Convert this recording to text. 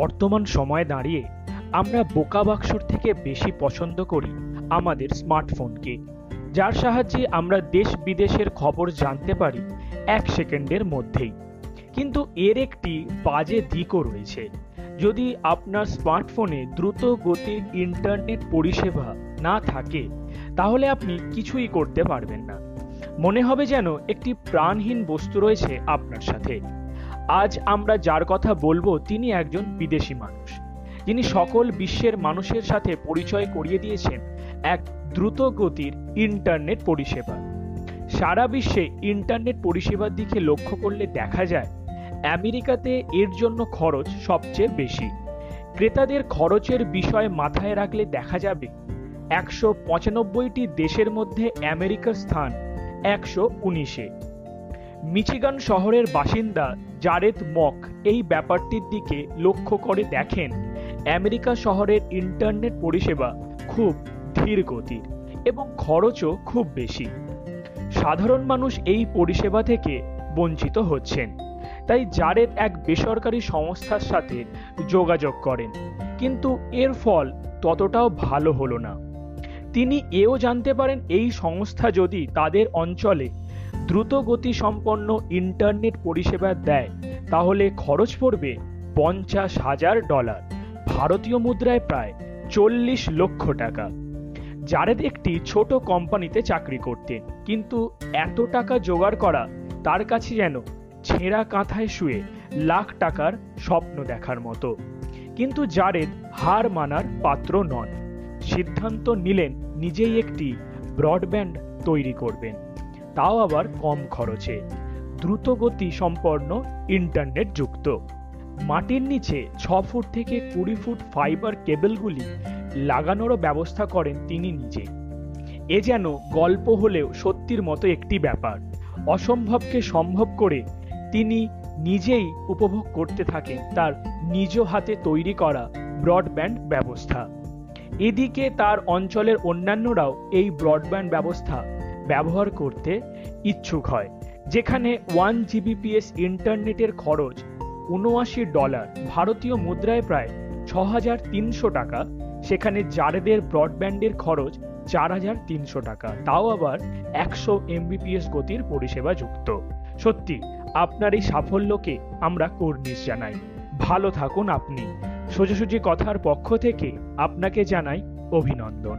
বর্তমান সময়ে দাঁড়িয়ে আমরা বোকা বাক্সর থেকে বেশি পছন্দ করি আমাদের স্মার্টফোনকে, যার সাহায্যে আমরা দেশ বিদেশের খবর জানতে পারি এক সেকেন্ডের মধ্যেই। কিন্তু এর একটি বাজে দিকও রয়েছে। যদি আপনার স্মার্টফোনে দ্রুত গতির ইন্টারনেট পরিষেবা না থাকে, তাহলে আপনি কিছুই করতে পারবেন না। মনে হবে যেন একটি প্রাণহীন বস্তু রয়েছে আপনার সাথে। আজ আমরা যার কথা বলব তিনি একজন বিদেশি মানুষ। যিনি সকল বিশ্বের মানুষের সাথে পরিচয় করিয়ে দিয়েছেন এক দ্রুত গতির ইন্টারনেট পরিষেবা। সারা বিশ্বে ইন্টারনেট পরিষেবার দিকে লক্ষ্য করলে দেখা যায়, আমেরিকাতে এর জন্য খরচ সবচেয়ে বেশি। ক্রেতাদের খরচের বিষয় মাথায় রাখলে দেখা যাবে, একশো পঁচানব্বইটি দেশের মধ্যে আমেরিকার স্থান একশো উনিশে। মিচিগান শহরের বাসিন্দা জারেদ মক এই ব্যাপারটির দিকে লক্ষ্য করে দেখেন। আমেরিকা শহরের ইন্টারনেট পরিষেবা খুব ধীর গতির এবং খরচও খুব বেশি। সাধারণ মানুষ এই পরিষেবা থেকে বঞ্চিত হচ্ছেন। তাই জারেদ এক বেসরকারি সংস্থার সাথে যোগাযোগ করেন। কিন্তু এর ফল ততটাও ভালো হলো না। তিনি এও জানতে পারেন এই সংস্থা যদি তাদের অঞ্চলে দ্রুত গতি সম্পন্ন ইন্টারনেট পরিষেবা দেয়, তাহলে খরচ পড়বে পঞ্চাশ হাজার ডলার, ভারতীয় মুদ্রায় প্রায় চল্লিশ লক্ষ টাকা। জারেদ একটি ছোট কোম্পানিতে চাকরি করতেন, কিন্তু এত টাকা জোগাড় করা তার কাছে যেন ছেঁড়া কাঁথায় শুয়ে লাখ টাকার স্বপ্ন দেখার মতো। কিন্তু জারেদ হার মানার পাত্র নন। সিদ্ধান্ত নিলেন নিজেই একটি ব্রডব্যান্ড তৈরি করবেন। তাও আবার কম খরচে। দ্রুত গতি সম্পন্ন ইন্টারনেট যুক্ত মাটির নিচে ছ ফুট থেকে কুড়ি ফুট ফাইবার কেবলগুলি লাগানোরও ব্যবস্থা করেন তিনি নিজে। এ যেন গল্প হলেও সত্যির মতো একটি ব্যাপার। অসম্ভবকে সম্ভব করে তিনি নিজেই উপভোগ করতে থাকেন তার নিজ হাতে তৈরি করা ব্রডব্যান্ড ব্যবস্থা। এদিকে তার অঞ্চলের অন্যান্যরাও এই ব্রডব্যান্ড ব্যবস্থা ব্যবহার করতে ইচ্ছুক হয়, যেখানে ওয়ান জিবিপিএস ইন্টারনেটের খরচ উনআশি ডলার, ভারতীয় মুদ্রায় প্রায় ছ হাজার তিনশো টাকা, সেখানে জারেদের ব্রডব্যান্ডের খরচ চার হাজার তিনশো টাকা। তাও আবার একশো এমবিপিএস গতির পরিষেবা যুক্ত। সত্যি, আপনার এই সাফল্যকে আমরা কর্নিশ জানাই। ভালো থাকুন আপনি। সোজাসুজি কথার পক্ষ থেকে আপনাকে জানাই অভিনন্দন।